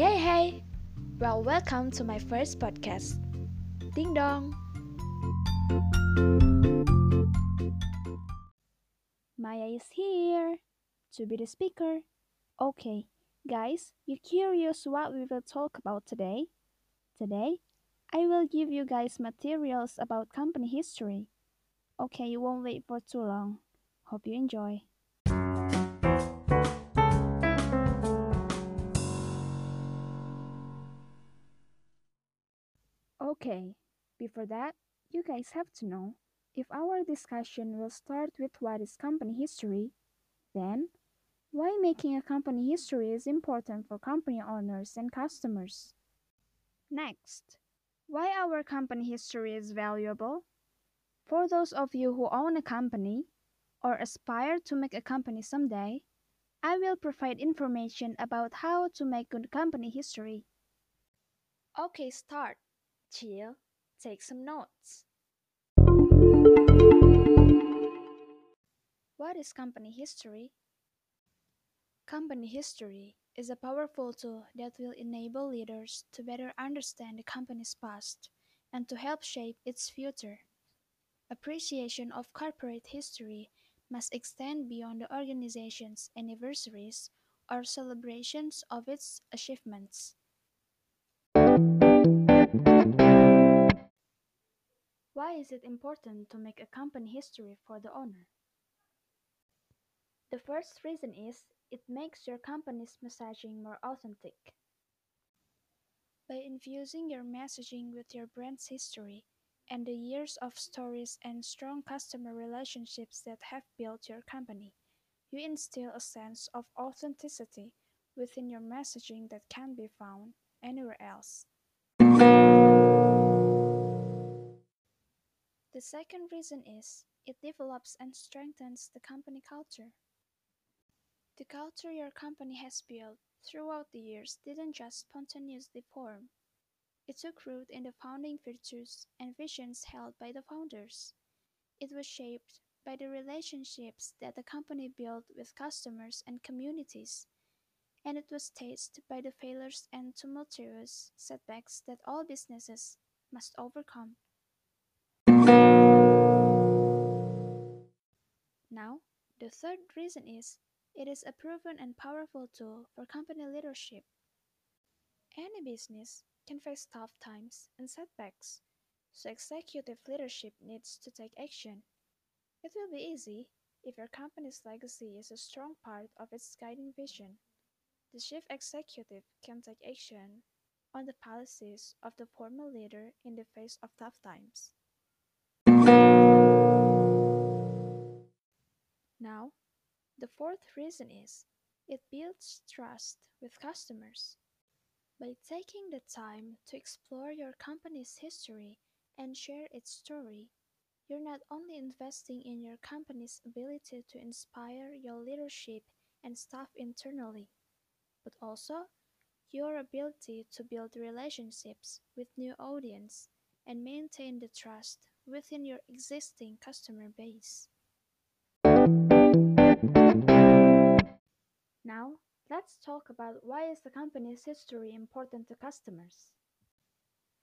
Hey, hey, hey! Well, welcome to my first podcast. Ding dong! Maya is here to be the speaker. Okay, guys, you curious what we will talk about today? Today, I will give you guys materials about company history. Okay, you won't wait for too long. Hope you enjoy. Okay, before that, you guys have to know if our discussion will start with what is company history, then why making a company history is important for company owners and customers. Next, why our company history is valuable. For those of you who own a company or aspire to make a company someday, I will provide information about how to make good company history. Okay, start. Chill, take some notes. What is company history? Company history is a powerful tool that will enable leaders to better understand the company's past and to help shape its future. Appreciation of corporate history must extend beyond the organization's anniversaries or celebrations of its achievements. Why is it important to make a company history for the owner? The first reason is it makes your company's messaging more authentic. By infusing your messaging with your brand's history and the years of stories and strong customer relationships that have built your company, you instill a sense of authenticity within your messaging that can't be found anywhere else. The second reason is it develops and strengthens the company culture. The culture your company has built throughout the years didn't just spontaneously form. It took root in the founding virtues and visions held by the founders. It was shaped by the relationships that the company built with customers and communities, and it was tasted by the failures and tumultuous setbacks that all businesses must overcome. Now, the third reason is it is a proven and powerful tool for company leadership. Any business can face tough times and setbacks, so executive leadership needs to take action. It will be easy if your company's legacy is a strong part of its guiding vision. The chief executive can take action on the policies of the former leader in the face of tough times. Now, the fourth reason is it builds trust with customers. By taking the time to explore your company's history and share its story, you're not only investing in your company's ability to inspire your leadership and staff internally, but also your ability to build relationships with new audience and maintain the trust within your existing customer base. Now, let's talk about why is the company's history important to customers.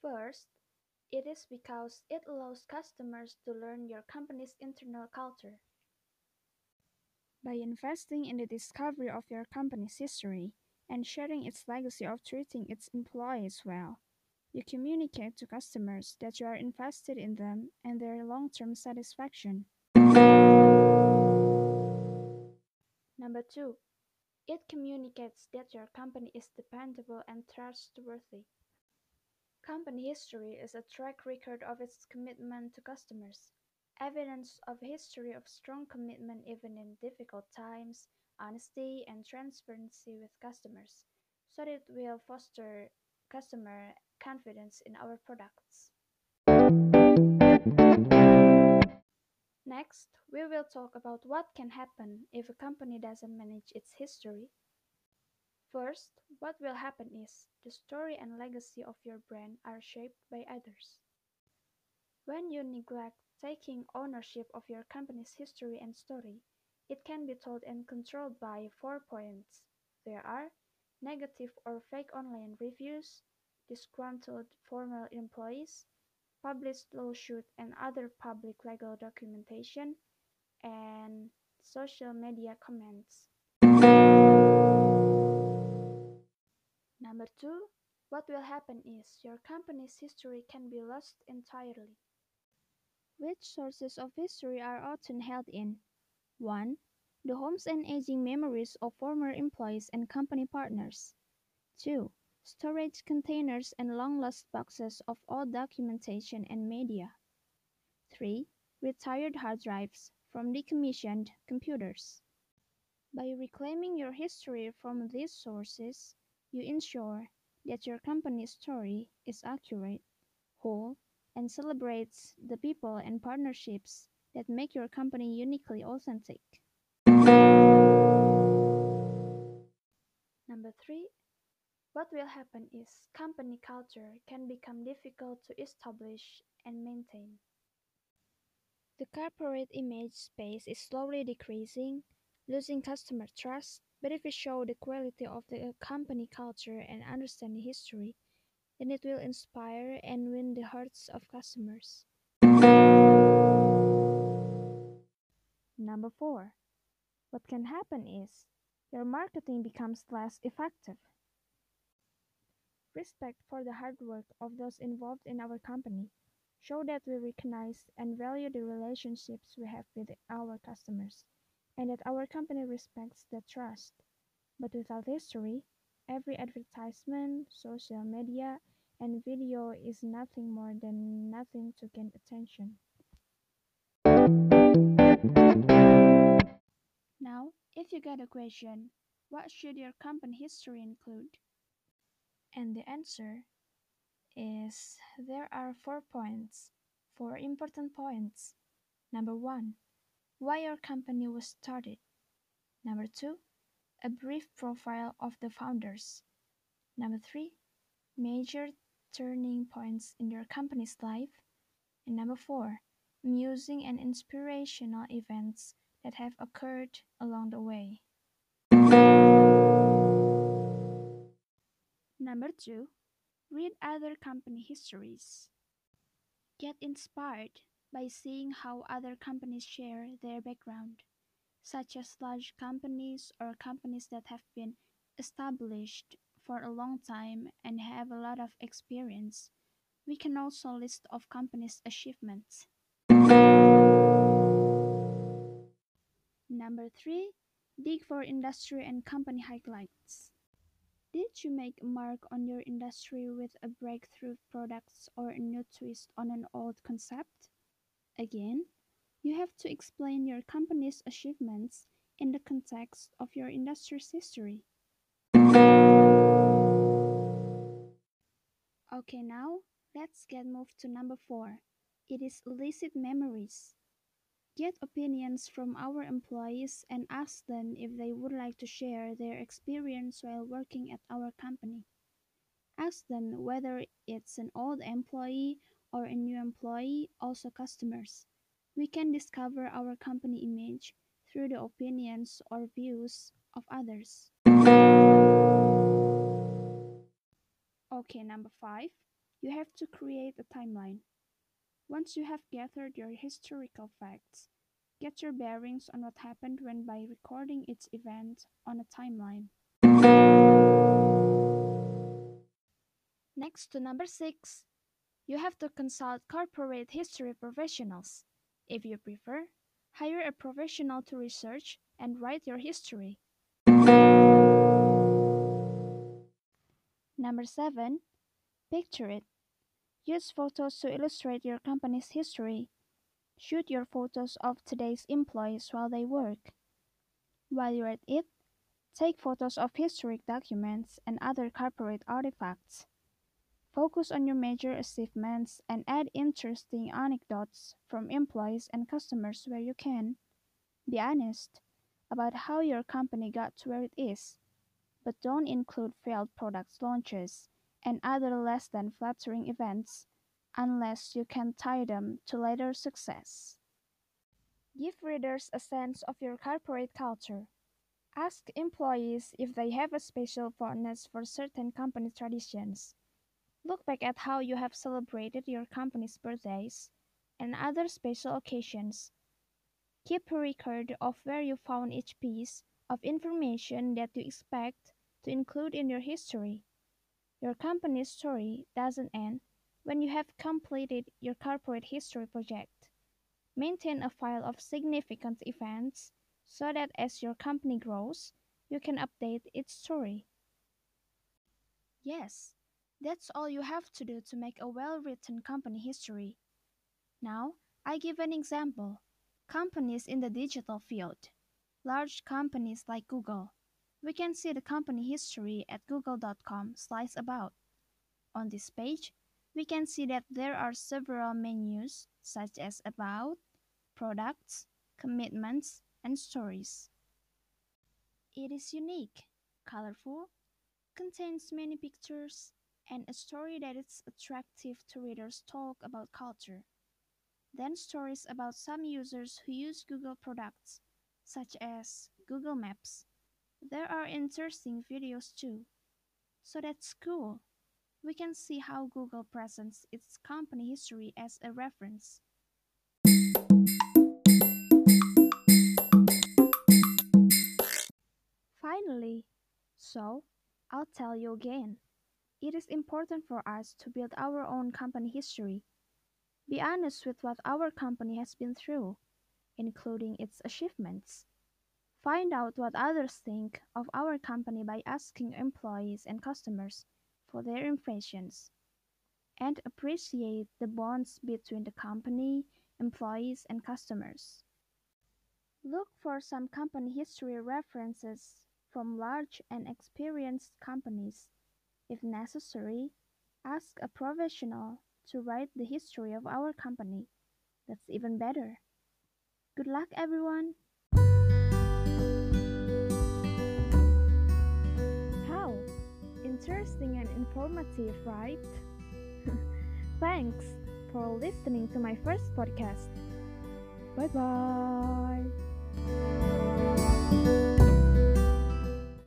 First, it is because it allows customers to learn your company's internal culture. By investing in the discovery of your company's history and sharing its legacy of treating its employees well, you communicate to customers that you are invested in them and their long term satisfaction. Number two, it communicates that your company is dependable and trustworthy. Company history is a track record of its commitment to customers, evidence of history of strong commitment even in difficult times, honesty, and transparency with customers, so that it will foster customer confidence in our products. Next, we will talk about what can happen if a company doesn't manage its history. First, what will happen is the story and legacy of your brand are shaped by others. When you neglect taking ownership of your company's history and story, it can be told and controlled by four points. There are negative or fake online reviews, disgruntled former employees, published lawsuit and other public legal documentation, and social media comments. Number two, what will happen is your company's history can be lost entirely. Which sources of history are often held in? 1. The homes and aging memories of former employees and company partners. 2. Storage containers and long lost boxes of old documentation and media. 3. Retired hard drives from decommissioned computers. By reclaiming your history from these sources, you ensure that your company's story is accurate, whole, and celebrates the people and partnerships that make your company uniquely authentic. Number three, what will happen is company culture can become difficult to establish and maintain. The corporate image space is slowly decreasing, losing customer trust, but if we show the quality of the uh, company culture and understand history, then it will inspire and win the hearts of customers. Number four, what can happen is your marketing becomes less effective. Respect for the hard work of those involved in our company. Show that we recognize and value the relationships we have with our customers, and that our company respects the trust. But without history, every advertisement, social media, and video is nothing more than nothing to gain attention. Now, if you get a question, what should your company history include? And the answer is there are four points, four important points. Number one, why your company was started. Number two, a brief profile of the founders. Number three, major turning points in your company's life. And number four, amusing and inspirational events that have occurred along the way. Number two, read other company histories. Get inspired by seeing how other companies share their background, such as large companies or companies that have been established for a long time and have a lot of experience. We can also list of companies' achievements. Number three, dig for industry and company highlights. Did you make a mark on your industry with a breakthrough product or a new twist on an old concept? Again, you have to explain your company's achievements in the context of your industry's history. Okay, now let's get moved to number four. It is elicit memories. Get opinions from our employees and ask them if they would like to share their experience while working at our company. Ask them whether it's an old employee or a new employee, also customers. We can discover our company image through the opinions or views of others. Okay, number five, you have to create a timeline. Once you have gathered your historical facts, get your bearings on what happened when by recording each event on a timeline. Next to number six, you have to consult corporate history professionals. If you prefer, hire a professional to research and write your history. Number seven, picture it. Use photos to illustrate your company's history. Shoot your photos of today's employees while they work. While you're at it, take photos of historic documents and other corporate artifacts. Focus on your major achievements and add interesting anecdotes from employees and customers where you can. Be honest about how your company got to where it is, but don't include failed product launches and other less than flattering events unless you can tie them to later success. Give readers a sense of your corporate culture. Ask employees if they have a special fondness for certain company traditions. Look back at how you have celebrated your company's birthdays and other special occasions. Keep a record of where you found each piece of information that you expect to include in your history. Your company's story doesn't end when you have completed your corporate history project. Maintain a file of significant events so that as your company grows, you can update its story. Yes, that's all you have to do to make a well written company history. Now, I give an example. Companies in the digital field. Large companies like Google. We can see the company history at google.com slash about. On this page, we can see that there are several menus such as about, products, commitments, and stories. It is unique, colorful, contains many pictures, and a story that is attractive to readers talk about culture. Then stories about some users who use Google products, such as Google Maps. There are interesting videos too. So that's cool. We can see how Google presents its company history as a reference. Finally, so I'll tell you again. It is important for us to build our own company history. Be honest with what our company has been through, including its achievements. Find out what others think of our company by asking employees and customers for their impressions. And appreciate the bonds between the company, employees, and customers. Look for some company history references from large and experienced companies. If necessary, ask a professional to write the history of our company. That's even better. Good luck, everyone! Interesting and informative, right? Thanks for listening to my first podcast. Bye bye.